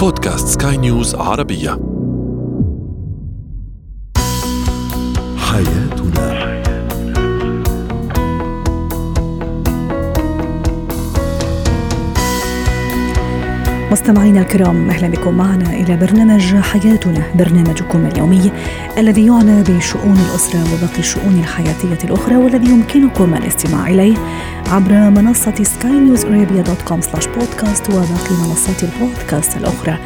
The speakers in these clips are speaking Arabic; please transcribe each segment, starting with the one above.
بودكاست سكاي نيوز عربية. حياتنا مستمعينا الكرام أهلا بكم معنا إلى برنامج حياتنا برنامجكم اليومي الذي يعنى بشؤون الأسرة وباقي الشؤون الحياتية الأخرى والذي يمكنكم الاستماع إليه عبر منصة سكاي نيوز ارابيا dot com slash podcast وباقي منصات البودكاست الأخرى.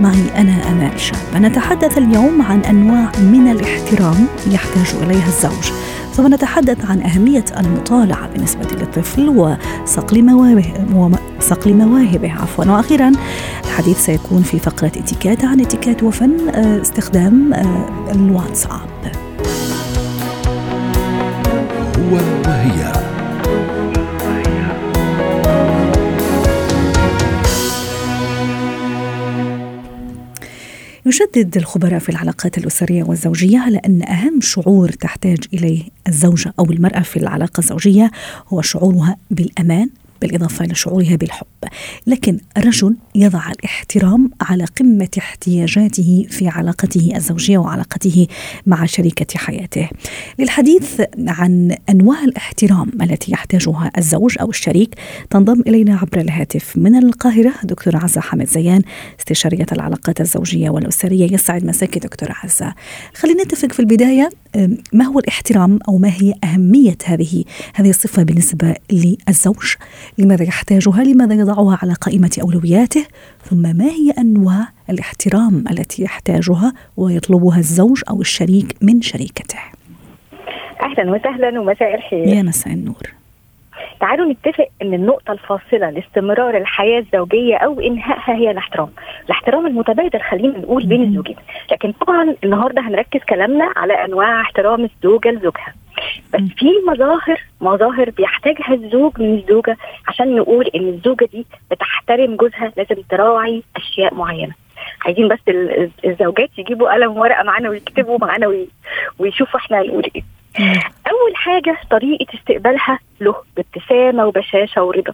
معي أنا آمال شاب. نتحدث اليوم عن أنواع من الاحترام يحتاج إليها الزوج. سوف نتحدث عن أهمية المطالعة بالنسبة للطفل وصقل مواهبه صقل مواهبه. عفوا. وأخيرا الحديث سيكون في فقرة اتيكيت عن اتيكيت وفن آه، استخدام آه، الواتساب. هو وهي يشدد الخبراء في العلاقات الأسرية والزوجية على أن أهم شعور تحتاج إليه الزوجة أو المرأة في العلاقة الزوجية هو شعورها بالأمان بالإضافة إلى شعورها بالحب. لكن الرجل يضع الاحترام على قمة احتياجاته في علاقته الزوجية وعلاقته مع شريكة حياته. للحديث عن أنواع الاحترام التي يحتاجها الزوج أو الشريك تنضم إلينا عبر الهاتف من القاهرة دكتور عزة حمد زيان استشارية العلاقات الزوجية والأسرية. يسعد مساك دكتور عزة. خلينا نتفق في البداية ما هو الاحترام أو ما هي أهمية هذه هذه الصفة بالنسبة للزوج؟ لماذا يحتاجها لماذا يضعها على قائمة أولوياته ثم ما هي أنواع الاحترام التي يحتاجها ويطلبها الزوج أو الشريك من شريكته؟ أهلا وسهلا ومساء الخير. يا مساء النور. تعالوا نتفق إن النقطة الفاصلة لاستمرار الحياة الزوجية أو إنهائها هي الاحترام. الاحترام المتبادل خلينا نقول بين الزوجين. لكن طبعا النهارده هنركز كلامنا على أنواع احترام الزوجة لزوجها. بس في مظاهر مظاهر بيحتاجها الزوج من الزوجة عشان نقول إن الزوجة دي بتحترم جوزها لازم تراعي أشياء معينة. عايزين بس الزوجات يجيبوا قلم وورقه معانا ويكتبوا معانا ويشوفوا إحنا هنقول إيه. أول حاجة طريقة استقبالها له بابتسامة وبشاشة ورضا.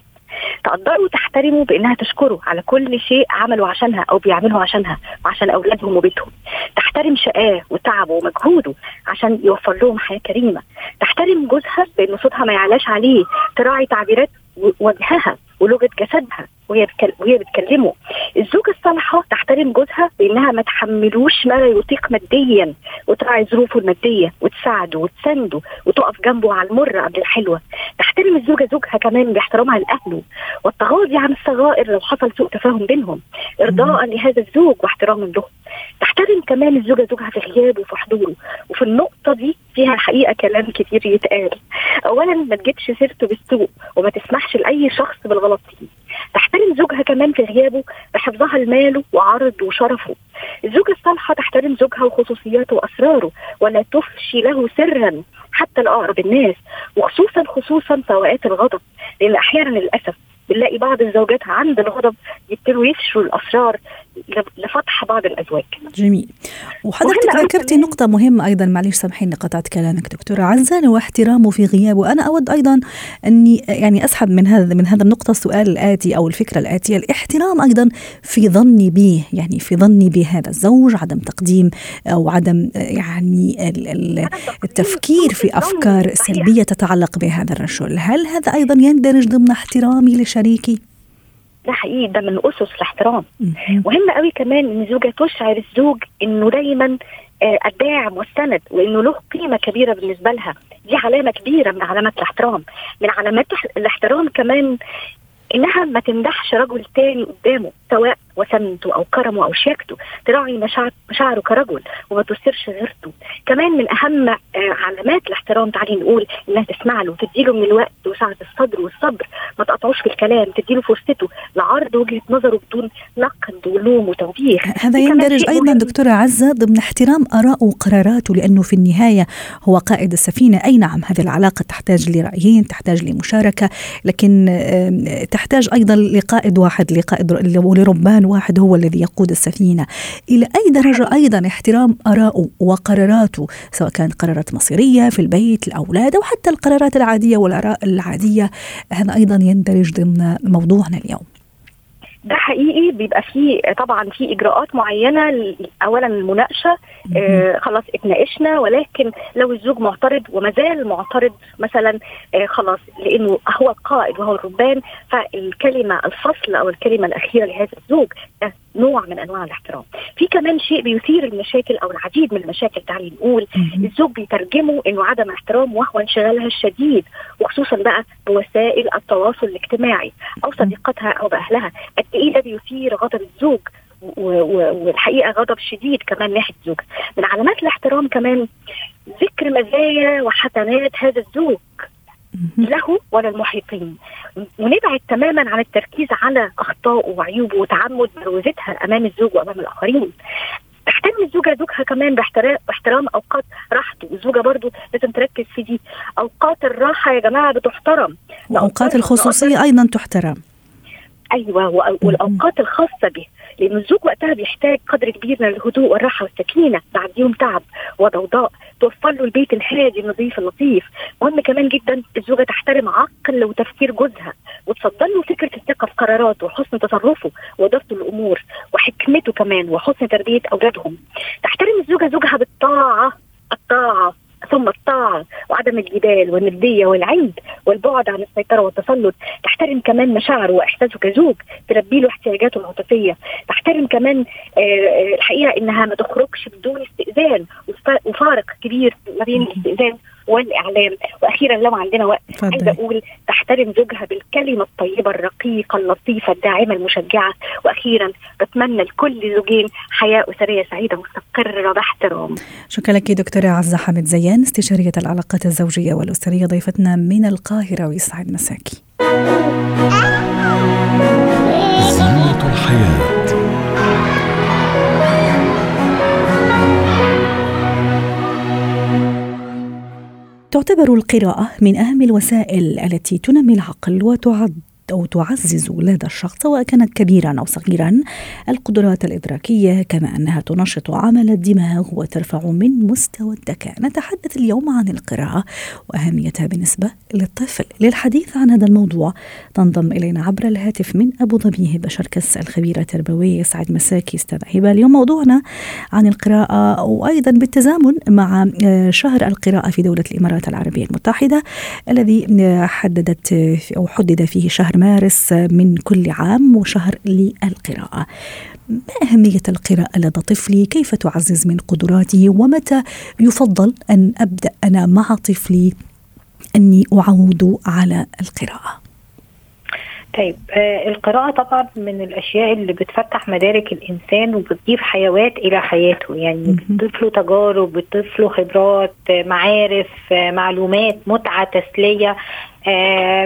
تقدره وتحترمه بإنها تشكره على كل شيء عمله عشانها أو بيعمله عشانها وعشان أولادهم وبيتهم. تحترم شقاه وتعبه ومجهوده عشان يوفر لهم حياة كريمة. تحترم جوزها بإن صوتها ما يعلاش عليه تراعي تعبيرات وجهها. ولغة جسدها وهي وهي بتكلمه. الزوجة الصالحة تحترم جوزها بأنها ما تحملوش ما لا يطيق ماديا وتراعي ظروفه المادية وتساعده وتسنده وتقف جنبه على المره قبل الحلوة. تحترم الزوجة زوجها كمان باحترامها لأهله والتغاضي عن الصغائر لو حصل سوء تفاهم بينهم. ارضاء لهذا الزوج واحتراما له. تحترم كمان الزوجة زوجها في غيابه وفي حضوره. وفي النقطة دي فيها الحقيقة كلام كتير يتقال. اولا ما تجيبش سيرته بالسوء وما تسمحش لأي شخص بالغلط فيه تحترم زوجها كمان في غيابه بحفظها لماله وعرض وشرفه. الزوجة الصالحة تحترم زوجها وخصوصياته وأسراره ولا تفشي له سرا حتى لأقرب الناس وخصوصا خصوصا في أوقات الغضب. لأن أحيانا للأسف بنلاقي بعض الزوجات عند الغضب يبتدوا يفشوا الأسرار لفتح بعض الأزواج. جميل. وحضرتك ذكرتي نقطة مهمة أيضا معلش سامحيني قطعت كلامك دكتورة عزة واحترامه في غيابه، أنا أود أيضا أني يعني أسحب من هذا من هذا النقطة السؤال الآتي أو الفكرة الآتية، الاحترام أيضا في ظني به، يعني في ظني بهذا الزوج، عدم تقديم أو عدم يعني التفكير في أفكار سلبية تتعلق بهذا الرجل، هل هذا أيضا يندرج ضمن احترامي لشريكي؟ ده حقيقي ده من اسس الاحترام. مهم. قوي كمان إن الزوجه تشعر الزوج إنه دايما الداعم والسند وإنه له قيمة كبيرة بالنسبة لها. دي علامة كبيرة من علامات الاحترام. من علامات الاحترام كمان إنها ما تمدحش رجل تاني قدامه. سواء وسمته أو كرمه أو شياكته تراعي مشاعر مشاعره كرجل وما تثيرش غيرته. كمان من أهم علامات الاحترام تعالي نقول إنها تسمع له وتديله من الوقت وسعه الصدر والصبر. ما تقطعوش في الكلام تديله فرصته. لعرض وجهة نظره بدون نقد ولوم وتوبيخ هذا يندرج أيضا دكتورة عزة ضمن احترام اراءه وقراراته لأنه في النهاية هو قائد السفينة. أي نعم هذه العلاقة تحتاج لرأيين تحتاج لمشاركة لكن تحتاج أيضا لقائد واحد لقائد ولربان واحد هو الذي يقود السفينة. إلى أي درجة أيضا احترام ارائه وقراراته سواء كانت قرارات مصيرية في البيت الأولاد أو حتى القرارات العادية والآراء العادية. هذا أيضا يندرج ضمن موضوعنا اليوم. ده حقيقي بيبقى فيه طبعا في إجراءات معينة اولا المناقشة آه خلاص اتناقشنا ولكن لو الزوج معترض وما زال معترض مثلا آه خلاص لأنه هو القائد وهو الربان فالكلمة الفصل أو الكلمة الأخيرة لهذا الزوج نوع من أنواع الاحترام. في كمان شيء بيثير المشاكل أو العديد من المشاكل تعالي نقول. الزوج بيترجمه إنه عدم احترام وهو انشغالها الشديد وخصوصا بقى بوسائل التواصل الاجتماعي أو صديقتها أو بأهلها قد إيه ده بيثير غضب الزوج والحقيقة غضب شديد كمان ناحية الزوج من علامات الاحترام كمان ذكر مزايا وحسنات هذا الزوج له وللمحيطين ونبعد تماما عن التركيز على أخطائه وعيوبه وتعمد بروزتها أمام الزوج وأمام الآخرين. تحترم الزوجة زوجها كمان باحترام أوقات راحته. الزوجة برضو لازم تركز في دي. أوقات الراحة يا جماعة بتحترم. وأوقات الخصوصية أيضا تحترم. أيوه والأوقات الخاصة به. لأن الزوج وقتها بيحتاج قدر كبير من الهدوء والراحة والسكينة. بعد يوم تعب وضوضاء توفر له البيت الهادي النظيف اللطيف. مهم كمان جدا الزوجة تحترم عقل وتفكير جوزها وتصدر له فكرة الثقة في قراراته وحسن تصرفه وادارته الأمور وحكمته كمان وحسن تربية أولادهم. تحترم الزوجة زوجها بالطاعة الطاعة. ثم الطاعة وعدم الجدال والندية والعند والبعد عن السيطرة والتسلط. تحترم كمان مشاعره وإحساسه كزوج تلبي له احتياجاته العاطفية. تحترم كمان آه، آه، الحقيقة إنها ما تخرجش بدون استئذان. وف- وفارق كبير ما بين الاستئذان والإعلام. وأخيرا لو عندنا وقت عايزة تفضلي أقول تحترم زوجها بالكلمة الطيبة الرقيقة اللطيفة الداعمة المشجعة. وأخيرا بتمنى لكل زوجين حياة أسرية سعيدة مستقرة باحترام شكرا لك دكتورة عزة حامد زيان استشارية العلاقات الزوجية والأسرية ضيفتنا من القاهرة ويسعد مساكي. زينة الحياة. تعتبر القراءة من أهم الوسائل التي تنمي العقل وتعد أو تعزز لدى الشخص سواء كانت كبيرا أو صغيرا. القدرات الإدراكية كما أنها تنشط عمل الدماغ وترفع من مستوى الذكاء. نتحدث اليوم عن القراءة وأهميتها بالنسبة للطفل. للحديث عن هذا الموضوع تنضم إلينا عبر الهاتف من أبو ظبي هبة شركس الخبيرة التربوية يسعد مساكي أستاذ هبة اليوم موضوعنا عن القراءة وأيضا بالتزامن مع شهر القراءة في دولة الإمارات العربية المتحدة الذي حددت أو حدد فيه شهر مارس آه، من كل عام وشهر للقراءة. ما أهمية القراءة لدى طفلي؟ كيف تعزز من قدراته؟ ومتى يفضل أن أبدأ أنا مع طفلي؟ أني أعود على القراءة. طيب آه القراءة طبعا من الأشياء اللي بتفتح مدارك الإنسان وبتضيف حيوات إلى حياته. يعني. بتضيف له تجارب بتضيف له خبرات آه معارف آه معلومات متعة تسلية.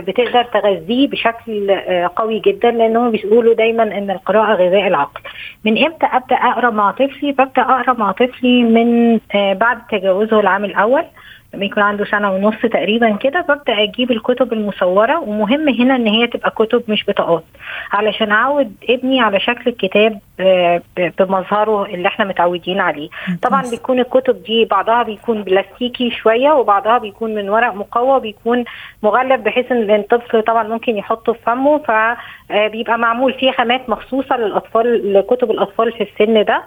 بتقدر تغذيه بشكل آه قوي جدا لأنهم بيقولوا دايما إن القراءة غذاء العقل. من إمتى أبدأ أقرأ مع طفلي؟ ببدأ أقرأ مع طفلي من آه بعد تجاوزه العام الأول. لما يكون عنده سنة ونص تقريبا كده ببدأ أجيب الكتب المصورة. ومهم هنا إن هي تبقى كتب مش بطاقات. علشان أعود ابني على شكل الكتاب آه، بمظهره اللي إحنا متعودين عليه. طبعا. بيكون الكتب دي بعضها بيكون بلاستيكي شوية وبعضها بيكون من ورق مقوى بيكون مغلف بحيث إن الطفل طبعا ممكن يحطه في فمه. فبيبقى معمول فيه خامات مخصوصة للأطفال لكتب الأطفال في السن ده. آه،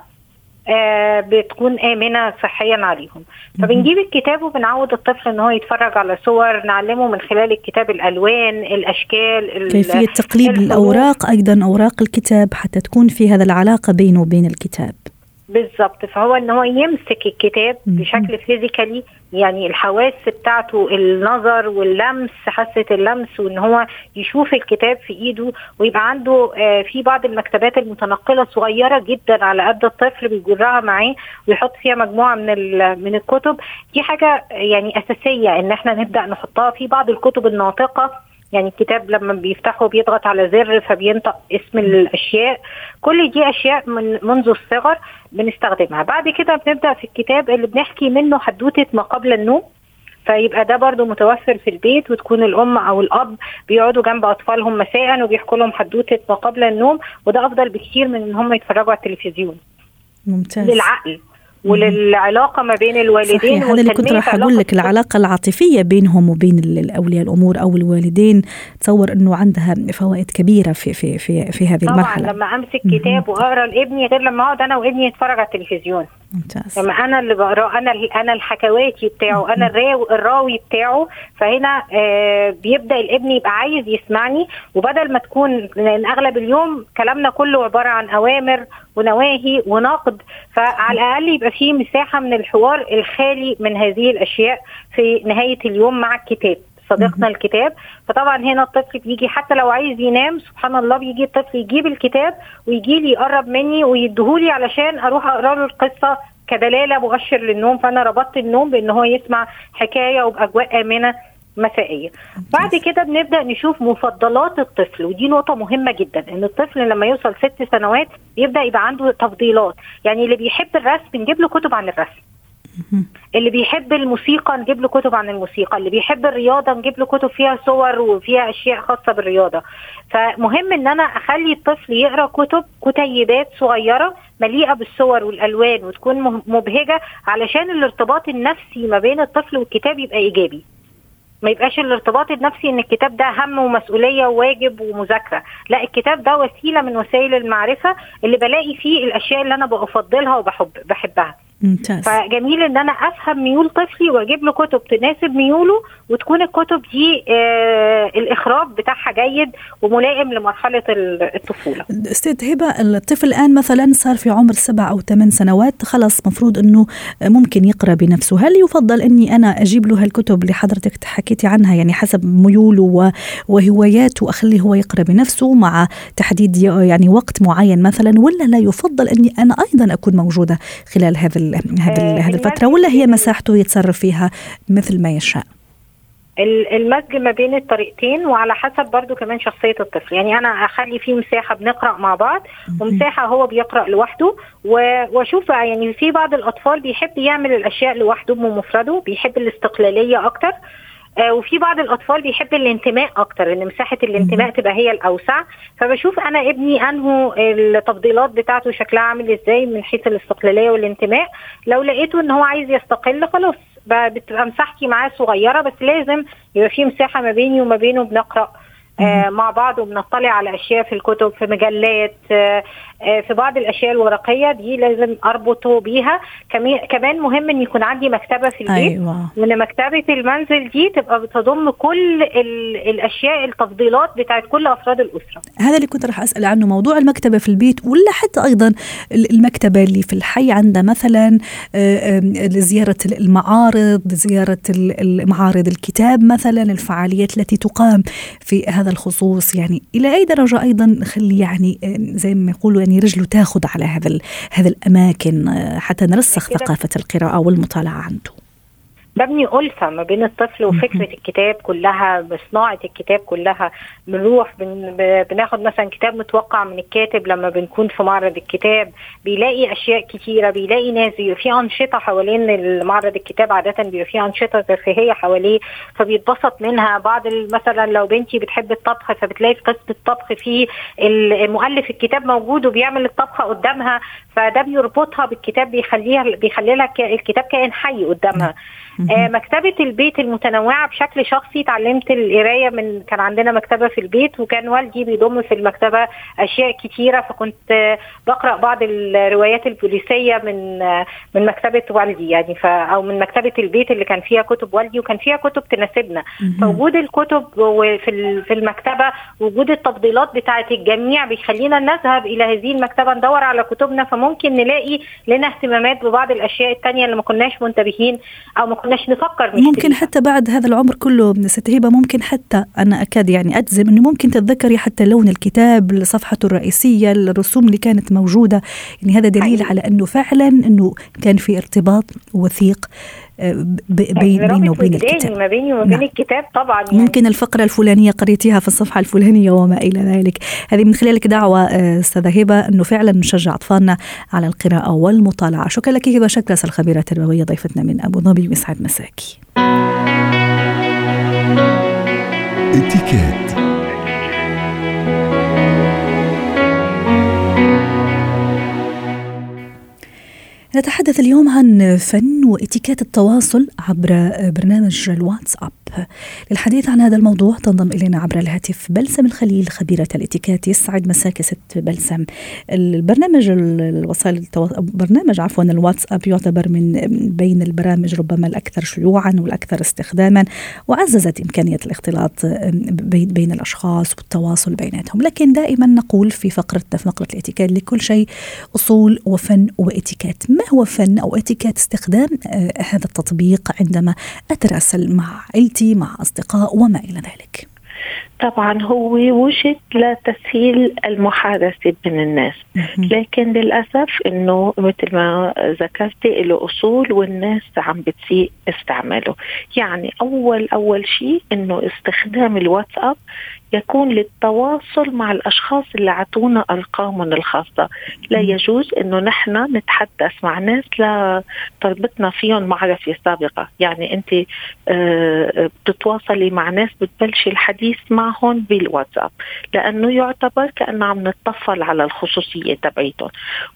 بتكون آمنة صحيا عليهم. فبنجيب الكتاب وبنعود الطفل إن هو يتفرج على صور نعلمه من خلال الكتاب الألوان الأشكال ال- كيفية تقليب الحروف. الأوراق أيضا أوراق الكتاب حتى تكون في هذا العلاقة بينه وبين الكتاب. بالظبط. فهو إن هو يمسك الكتاب. بشكل فيزيكالي يعني الحواس بتاعته النظر واللمس حاسة اللمس وإن هو يشوف الكتاب في إيده ويبقى عنده آه، في بعض المكتبات المتنقلة صغيرة جدا على قد الطفل بيجرها معاه ويحط فيها مجموعة من من الكتب. دي حاجة يعني أساسية إن إحنا نبدأ نحطها في بعض الكتب الناطقة. يعني الكتاب لما بيفتحه بيضغط على زر فبينطق اسم الأشياء. كل دي أشياء من منذ الصغر بنستخدمها. بعد كده بنبدأ في الكتاب اللي بنحكي منه حدوتة ما قبل النوم. فيبقى ده برضو متوفر في البيت وتكون الأم أو الأب بيقعدوا جنب أطفالهم مساء وبيحكوا لهم حدوتة ما قبل النوم وده أفضل بكتير من إن هم يتفرجوا على التلفزيون. ممتاز. للعقل. وللعلاقة ما بين الوالدين صحيح هذا اللي كنت راح أقول لك العلاقة العاطفية بينهم وبين اولياء الأمور أو الوالدين تصور إنه عندها فوائد كبيرة في في في في هذه طبعا المرحلة. لما أمسك كتاب وأقرأ لابني غير لما أقعد أنا وابني نتفرج على التلفزيون. ممتاز. لما أنا اللي بقراه أنا أنا الحكواتي بتاعه أنا الراوي, الراوي بتاعه فهنا آه بيبدأ الابن يبقى عايز يسمعني وبدل ما تكون لأن أغلب اليوم كلامنا كله عبارة عن أوامر ونواهي ونقد فعلى الأقل يبقى فيه مساحة من الحوار الخالي من هذه الأشياء في نهاية اليوم مع الكتاب صديقنا الكتاب. فطبعا هنا الطفل بيجي حتى لو عايز ينام سبحان الله بيجي الطفل يجيب الكتاب ويجي لي يقرب مني ويديهولي علشان أروح أقرأ له القصة كدلالة مؤشر للنوم. فأنا ربطت النوم بإن هو يسمع حكاية وبأجواء آمنة. مسائية. بعد كده بنبدأ نشوف مفضلات الطفل ودي نقطة مهمة جدا إن الطفل لما يوصل ست سنوات يبدأ يبقى عنده تفضيلات، يعني اللي بيحب الرسم نجيب له كتب عن الرسم. اللي بيحب الموسيقى نجيب له كتب عن الموسيقى. اللي بيحب الرياضة نجيب له كتب فيها صور وفيها أشياء خاصة بالرياضة. فمهم إن أنا أخلي الطفل يقرأ كتب كتيبات صغيرة مليئة بالصور والألوان وتكون مبهجة علشان الارتباط النفسي ما بين الطفل والكتاب يبقى إيجابي. ما يبقاش الارتباط النفسي إن الكتاب ده هم ومسؤولية وواجب ومذاكرة. لا الكتاب ده وسيلة من وسائل المعرفة اللي بلاقي فيه الأشياء اللي أنا بفضلها وبحب بحبها. ممتاز فجميل إن أنا أفهم ميول طفلي وأجيب له كتب تناسب ميوله وتكون الكتب دي آه الإخراج بتاعها جيد وملائم لمرحلة الطفولة. أستاذ هبة الطفل الآن مثلا صار في عمر سبع أو ثمان سنوات خلاص مفروض إنه ممكن يقرأ بنفسه، هل يفضل إني أنا أجيب له هالكتب اللي حضرتك حكيتي عنها يعني حسب ميوله وهواياته وأخليه هو يقرأ بنفسه مع تحديد يعني وقت معين مثلا ولا لا يفضل إني أنا أيضا أكون موجودة خلال هذا هذه هذه الفترة ولا هي مساحته يتصرف فيها مثل ما يشاء؟ المزج ما بين الطريقتين وعلى حسب برضو كمان شخصية الطفل. يعني أنا أخلي فيه مساحة بنقرأ مع بعض ومساحة هو بيقرأ لوحده وأشوف يعني في بعض الأطفال بيحب يعمل الأشياء لوحده بمفرده بيحب الاستقلالية أكتر. آه وفي بعض الأطفال بيحب الانتماء أكتر إن مساحة الانتماء تبقى هي الأوسع. فبشوف أنا ابني أنه التفضيلات بتاعته شكلها عامل إزاي من حيث الاستقلالية والانتماء. لو لقيته إن هو عايز يستقل خلاص بتبقى مساحتي معاه صغيرة بس لازم يبقى في مساحة ما بيني وما بينه بنقرأ. آه مع بعض وبنطلع على أشياء في الكتب في مجلات آه آه في بعض الأشياء الورقية دي لازم أربطه بيها. كمان مهم إن يكون عندي مكتبة في البيت. أيوة. وان مكتبة المنزل دي تبقى بتضم كل الأشياء التفضيلات بتاعت كل أفراد الأسرة. هذا اللي كنت راح أسأل عنه موضوع المكتبة في البيت ولا حتى أيضا المكتبة اللي في الحي عندها مثلا زيارة المعارض زيارة معارض الكتاب مثلا الفعاليات التي تقام في هذا الخصوص يعني إلى أي درجة أيضا نخلي يعني زي ما يقولوا يعني رجله تاخذ على هذا هذا الأماكن حتى نرسخ ثقافة القراءة والمطالعة عنده. ببني ألفة ما بين الطفل وفكرة الكتاب كلها بصناعة الكتاب كلها. بنروح بن بناخد مثلا كتاب متوقع من الكاتب لما بنكون في معرض الكتاب. بيلاقي أشياء كتيرة بيلاقي ناس بيبقى في أنشطة حوالين معرض الكتاب عادة بيبقى في أنشطة ترفيهية حواليه فبيتبسط منها. بعض مثلا لو بنتي بتحب الطبخ فبتلاقي في قصة الطبخ في المؤلف الكتاب موجود وبيعمل الطبخة قدامها. فده بيربطها بالكتاب بيخليها بيخلي لها الكتاب كائن حي قدامها. آه مكتبة البيت المتنوعة بشكل شخصي اتعلمت القراية من كان عندنا مكتبة في البيت وكان والدي بيضم في المكتبة أشياء كتيرة فكنت بقرأ بعض الروايات البوليسية من من مكتبة والدي يعني ف أو من مكتبة البيت اللي كان فيها كتب والدي وكان فيها كتب تناسبنا. فوجود الكتب في في المكتبة وجود التفضيلات بتاعة الجميع بيخلينا نذهب إلى هذه المكتبة ندور على كتبنا فممكن نلاقي لنا اهتمامات ببعض الأشياء التانية اللي ما كناش منتبهين أو ما كناش نفكر نشتريها. ممكن حتى بعد هذا العمر كله ست هبة ممكن حتى أنا أكاد يعني أجزم إنه ممكن تتذكري حتى لون الكتاب صفحته الرئيسية الرسوم اللي كانت موجودة يعني هذا دليل حقيقي. على إنه فعلا إنه كان في ارتباط وثيق بينه وبين الكتاب. ما بيني وما بين نعم. الكتاب طبعا يعني. ممكن الفقرة الفلانية قريتيها في الصفحة الفلانية وما إلى ذلك. هذه من خلالك دعوة أستاذة هبة إنه فعلا نشجع أطفالنا على القراءة والمطالعة. شكرا لك هبة شكرا الخبيرة التربوية ضيفتنا من أبو ظبي ويسعد مساكي. اتكات نتحدث اليوم عن فن واتيكيت التواصل عبر برنامج الواتساب. للحديث عن هذا الموضوع تنضم إلينا عبر الهاتف بلسم الخليل خبيرة الاتيكيت يسعد مساك ست بلسم. البرنامج الوسائل. برنامج عفوا الواتساب يعتبر من بين البرامج ربما الأكثر شيوعا والأكثر استخداما وعززت إمكانية الاختلاط بين الأشخاص والتواصل بيناتهم. لكن دائما نقول في فقرتنا في فقرة الاتيكيت لكل شيء أصول وفن واتيكيت. ما هو فن أو اتيكيت استخدام آه، هذا التطبيق عندما اتراسل مع عائلتي مع أصدقاء وما إلى ذلك. طبعا هو وجد لتسهيل المحادثة بين الناس لكن للأسف أنه مثل ما ذكرتي له أصول والناس عم بتسيء استعماله. يعني أول أول شيء أنه استخدام الواتساب يكون للتواصل مع الأشخاص اللي اعطونا أرقامهم الخاصة. لا يجوز إنه نحن نتحدث مع ناس لا تربطنا فيهم معرفة سابقة. يعني أنت آه، بتتواصلي مع ناس بتبلشي الحديث معهم بالواتساب لأنه يعتبر كأنه عم نتطفل على الخصوصية تبعيتهم.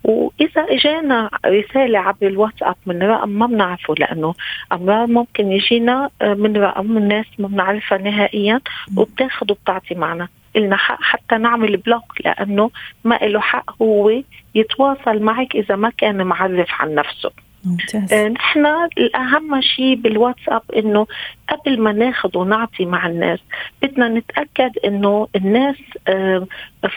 وإذا إجانا رسالة عبر الواتساب من رقم ما بنعرفه لأنه أمرار ممكن يجينا آه، من رقم الناس ما بنعرفها نهائيا وبتاخذ وبتعطي يعطي معنا إلنا حق حتى نعمل block لأنه ما له حق هو يتواصل معك إذا ما كان معرف عن نفسه. ممتاز. آه نحن الأهم شيء بالواتساب إنه قبل ما ناخذ ونعطي مع الناس بدنا نتأكد إنه الناس آه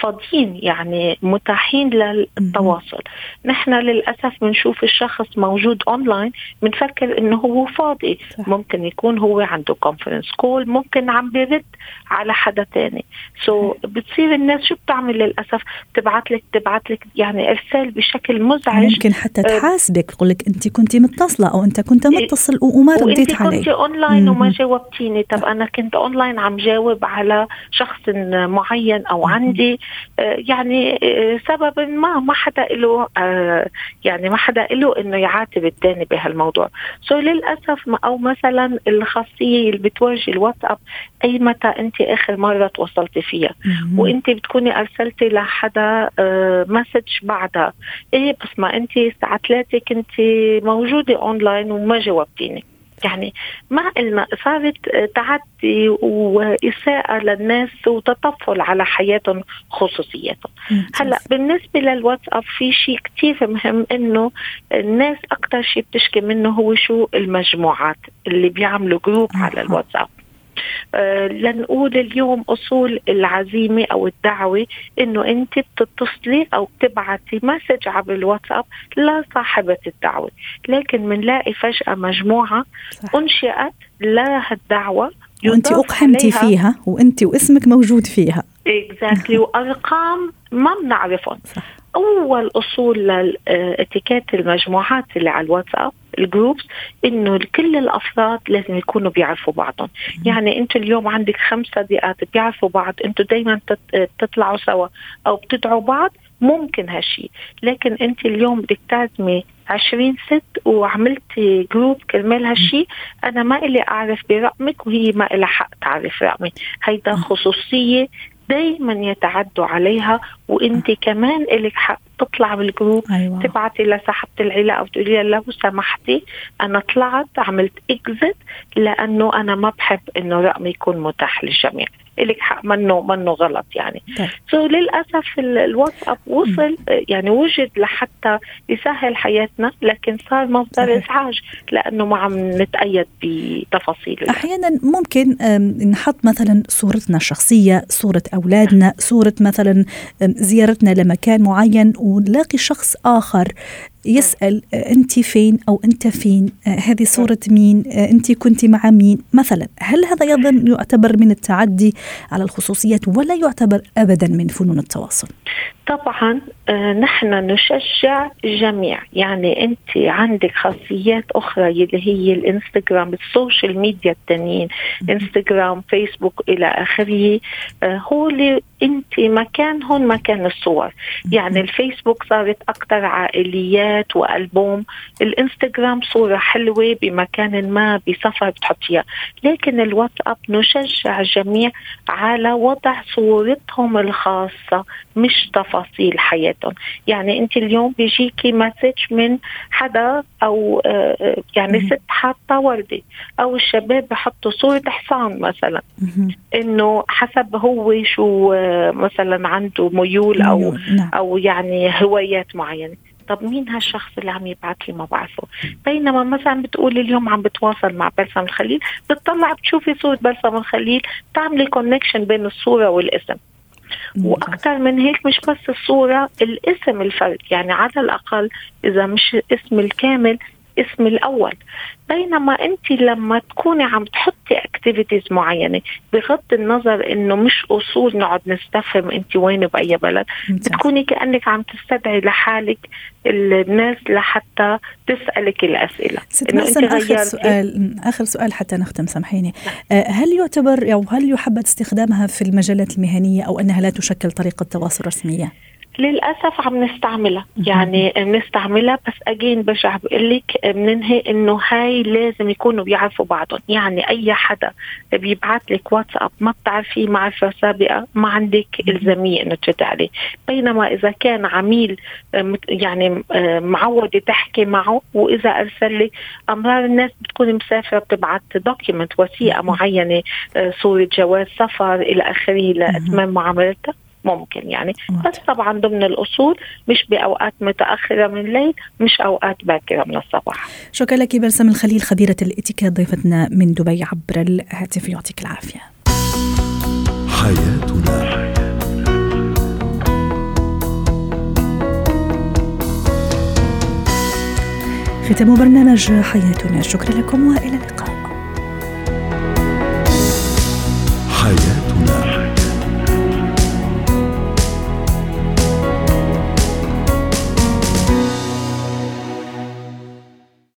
فاضيين يعني متاحين للتواصل. نحن للأسف بنشوف الشخص موجود اونلاين بنفكر إنه هو فاضي. صح. ممكن يكون هو عنده conference call ممكن عم بيرد على حدا تاني. so بتصير الناس شو بتعمل للأسف؟ تبعت لك تبعت لك يعني إرسال بشكل مزعج. ممكن حتى آه، تحاسبك تقول لك أنت كنت متصلة أو أنت كنت إيه، متصل وما رديت علي. كنت اونلاين وما جاوبتيني. طب أنا كنت أونلاين عم جاوب على شخص معين أو عندي. آه، يعني آه، سبب ما ما حدا له آه، يعني ما حدا له إنه يعاتب الثاني بهالموضوع. so للأسف أو مثلا الخاصية اللي بتواجه الواتساب أي متى أنت آخر مرة تواصلتي فيها. وأنت بتكوني أرسلتي لحدا message بعدها. إيه بس ما أنت الساعة 3 كنت موجودة أونلاين وما جاوبتيني. يعني ما قلنا صارت تعدي وإساءة للناس وتطفل على حياتهم خصوصياتهم هلأ بالنسبة للواتساب في شيء كتير مهم إنه الناس أكثر شيء بتشكي منه هو شو المجموعات اللي بيعملوا group على الواتساب. لنقول اليوم أصول العزيمة أو الدعوة إنه أنت بتتصلي أو بتبعتي message عبر الواتساب لصاحبة الدعوة. لكن بنلاقي فجأة مجموعة صح. أنشئت لهالدعوة وانت أقحمتي فيها وأنت واسمك موجود فيها. exactly وأرقام ما بنعرفهم. أول أصول لاتيكيت المجموعات اللي على الواتساب ال groups إنه كل الأفراد لازم يكونوا بيعرفوا بعضهم. يعني أنتوا اليوم عندك خمس صديقات بيعرفوا بعض أنتوا دائما تطلعوا سوا أو بتدعوا بعض ممكن هالشيء لكن أنت اليوم بدك تعزمي 20 ست وعملتي group كرمال هالشيء أنا ما إلي أعرف برقمك وهي ما إلها حق تعرف رقمي هيدا خصوصية دائما يتعدوا عليها وانت كمان لك حق. تطلع بال group أيوة. تبعتي لصاحبة العزيمة أو تقولي لها لو سمحتي أنا طلعت عملت اكزت لأنه أنا ما بحب إنه رقمي يكون متاح للجميع. لك حق منه منه غلط يعني. طيب. سو so للأسف الواتساب وصل يعني وجد لحتى يسهل حياتنا لكن صار مصدر إزعاج لأنه ما عم نتأيد بتفاصيله أحيانا ممكن نحط مثلا صورتنا الشخصية صورة أولادنا صورة مثلا زيارتنا لمكان معين ونلاقي شخص آخر يسأل آه، أنت فين أو أنت فين؟ آه، هذه صورة مين؟ آه، أنت كنت مع مين؟ مثلا هل هذا أيضا يعتبر من التعدي على الخصوصيات ولا يعتبر أبدا من فنون التواصل؟ طبعا نحن نشجع الجميع يعني أنت عندك خاصيات أخرى اللي هي الإنستغرام ال social media التانيين إنستغرام فيسبوك إلى آخره. هو اللي أنت مكان هون مكان الصور. يعني الفيسبوك صارت أكثر عائليات ستوريات وألبوم الإنستغرام صورة حلوة بمكان ما بسفر بتحطيها. لكن الواتساب نشجع الجميع على وضع صورتهم الخاصة مش تفاصيل حياتهم. يعني أنت اليوم بيجيكي مسج من حدا أو آه، يعني ست حاطة وردة أو الشباب بحطوا صورة حصان مثلا. إنه حسب هو شو آه، مثلا عنده ميول أو نعم. أو يعني هوايات معينة. طب مين هالشخص اللي عم يبعث لي ما بعرفه بينما مثلا بتقولي اليوم عم بتواصل مع بلسم الخليل بتطلع بتشوفي صورة بلسم الخليل تعملي connection بين الصورة والاسم. وأكثر من هيك مش بس الصورة الاسم الفرد يعني على الأقل إذا مش اسم الكامل اسم الأول بينما أنت لما تكوني عم تحطي activities معينة بغض النظر إنه مش أصول نقعد نستفهم أنت وين بأي بلد بتكوني كأنك عم تستدعي لحالك الناس لحتى تسألك الأسئلة إنه أنت آخر سؤال آخر سؤال حتى نختم سامحيني. آه، هل يعتبر أو هل يحبذ استخدامها في المجالات المهنية أو أنها لا تشكل طريقة تواصل رسمية؟ للأسف عم نستعملها. يعني بنستعملها بس again برجع بقول لك بننهي إنه هاي لازم يكونوا بيعرفوا بعضهم. يعني أي حدا بيبعث لك واتساب ما بتعرفيه معرفه سابقة ما عندك إلزامية إنه ترد عليه. بينما إذا كان عميل يعني معوده تحكي معه وإذا أرسل لك أمرار الناس بتكون مسافرة بتبعث دوكيمنت وثيقة معينة صورة جواز سفر إلى آخره لأتمام معاملتها. ممكن يعني. بس طبعا ضمن الأصول مش بأوقات متأخرة من الليل مش أوقات باكرة من الصباح. شكرا لك بلسم الخليل خبيرة الاتيكيت ضيفتنا من دبي عبر الهاتف. يعطيك العافية. حياتنا. ختام برنامج حياتنا. شكرا لكم وإلى اللقاء. حياتنا.